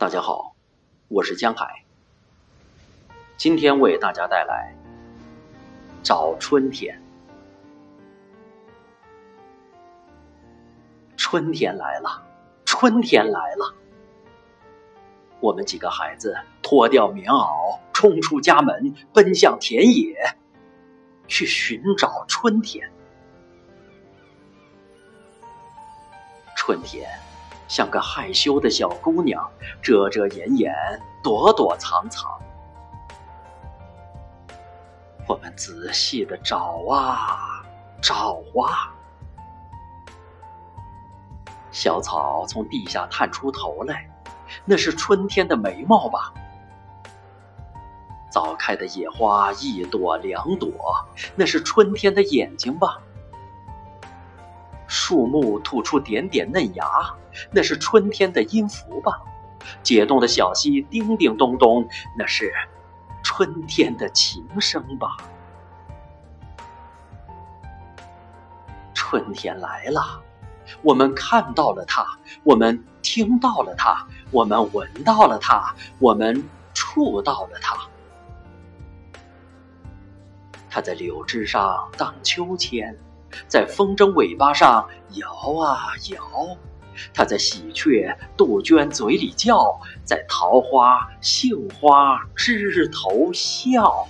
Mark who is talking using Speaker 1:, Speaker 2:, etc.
Speaker 1: 大家好，我是江海，今天为大家带来《找春天》。春天来了，春天来了，我们几个孩子脱掉棉袄，冲出家门，奔向田野，去寻找春天。春天。像个害羞的小姑娘，遮遮掩掩，躲躲藏藏。我们仔细的找啊找啊，小草从地下探出头来，那是春天的眉毛吧？早开的野花一朵两朵，那是春天的眼睛吧？树木吐出点点嫩芽，那是春天的音符吧？解冻的小溪叮叮咚咚，那是春天的琴声吧？春天来了，我们看到了它，我们听到了它，我们闻到了它，我们触到了它。它在柳枝上荡秋千。在风筝尾巴上摇啊摇，它在喜鹊、杜鹃嘴里叫，在桃花、杏花枝头笑。